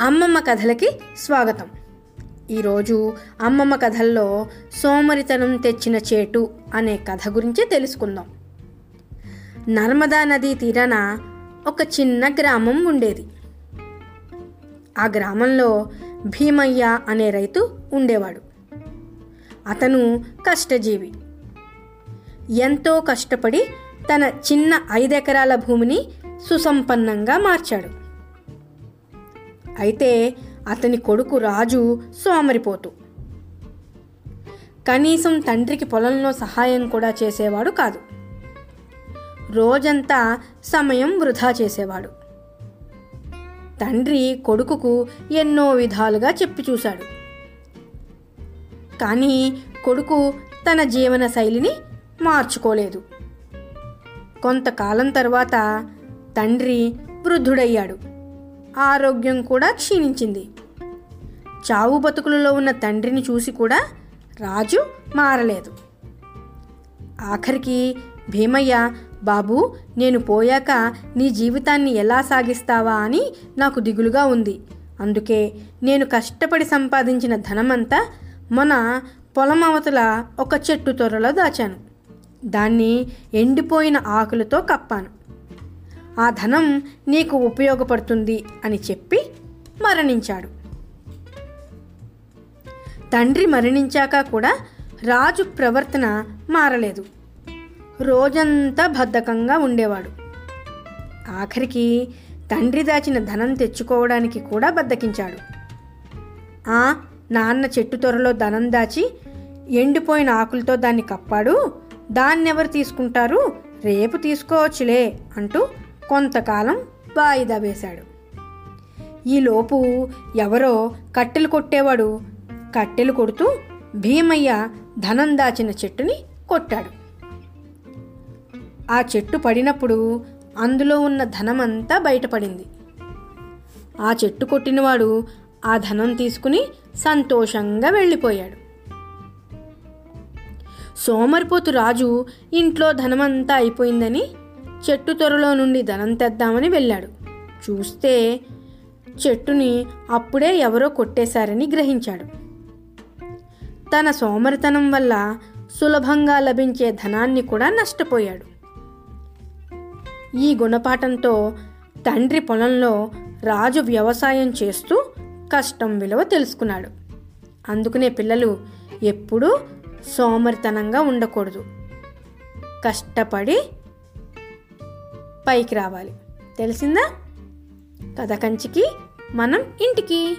అమ్మమ్మ కథలకి స్వాగతం. ఈరోజు అమ్మమ్మ కథల్లో సోమరితనం తెచ్చిన చేటు అనే కథ గురించి తెలుసుకుందాం. నర్మదా నదీ తీరాన ఒక చిన్న గ్రామం ఉండేది. ఆ గ్రామంలో భీమయ్య అనే రైతు ఉండేవాడు. అతను కష్టజీవి. ఎంతో కష్టపడి తన చిన్న ఐదెకరాల భూమిని సుసంపన్నంగా మార్చాడు. అయితే అతని కొడుకు రాజు సోమరిపోతు. కనీసం తండ్రికి పొలంలో సహాయం కూడా చేసేవాడు కాదు. రోజంతా సమయం వృధా చేసేవాడు. తండ్రి కొడుకుకు ఎన్నో విధాలుగా చెప్పి చూశాడు. కానీ కొడుకు తన జీవన శైలిని మార్చుకోలేదు. కొంతకాలం తర్వాత తండ్రి వృద్ధుడయ్యాడు. ఆరోగ్యం కూడా క్షీణించింది. చావు బతుకులలో ఉన్న తండ్రిని చూసి కూడా రాజు మారలేదు. ఆఖరికి భీమయ్య బాబు నేను పోయాక నీ జీవితాన్ని ఎలా సాగిస్తావా? అని నాకు దిగులుగా ఉంది. అందుకే నేను కష్టపడి సంపాదించిన ధనమంతా మన పొలం అవతల ఒక చెట్టు తొర్రలో దాచాను. దాన్ని ఎండిపోయిన ఆకులతో కప్పాను. ఆ ధనం నీకు ఉపయోగపడుతుంది అని చెప్పి మరణించాడు. తండ్రి మరణించాక కూడా రాజు ప్రవర్తన మారలేదు. రోజంతా బద్ధకంగా ఉండేవాడు. ఆఖరికి తండ్రి దాచిన ధనం తెచ్చుకోవడానికి కూడా బద్దకించాడు. ఆ నాన్న చెట్టు త్వరలో ధనం దాచి ఎండిపోయిన ఆకులతో దాన్ని కప్పాడు. దాన్నెవరు తీసుకుంటారు? రేపు తీసుకోవచ్చులే అంటూ కొంతకాలం వాయిదా వేశాడు. ఈలోపు ఎవరో కట్టెలు కొట్టేవాడు. కట్టెలు కొడుతూ భీమయ్య ధనం దాచిన చెట్టుని కొట్టాడు. ఆ చెట్టు పడినప్పుడు అందులో ఉన్న ధనమంతా బయటపడింది. ఆ చెట్టు కొట్టినవాడు ఆ ధనం తీసుకుని సంతోషంగా వెళ్ళిపోయాడు. సోమరిపోతు రాజు ఇంట్లో ధనమంతా అయిపోయిందని చెట్టు త్వరలో నుండి ధనం తెద్దామని వెళ్ళాడు. చూస్తే చెట్టుని అప్పుడే ఎవరో కొట్టేశారని గ్రహించాడు. తన సోమరితనం వల్ల సులభంగా లభించే ధనాన్ని కూడా నష్టపోయాడు. ఈ గుణపాఠంతో తండ్రి పొలంలో రాజు వ్యవసాయం చేస్తూ కష్టం విలువ తెలుసుకున్నాడు. అందుకనే పిల్లలు ఎప్పుడూ సోమరితనంగా ఉండకూడదు. కష్టపడి పైకి రావాలి. తెలిసిందా? కథ కంచికి మనం ఇంటికి.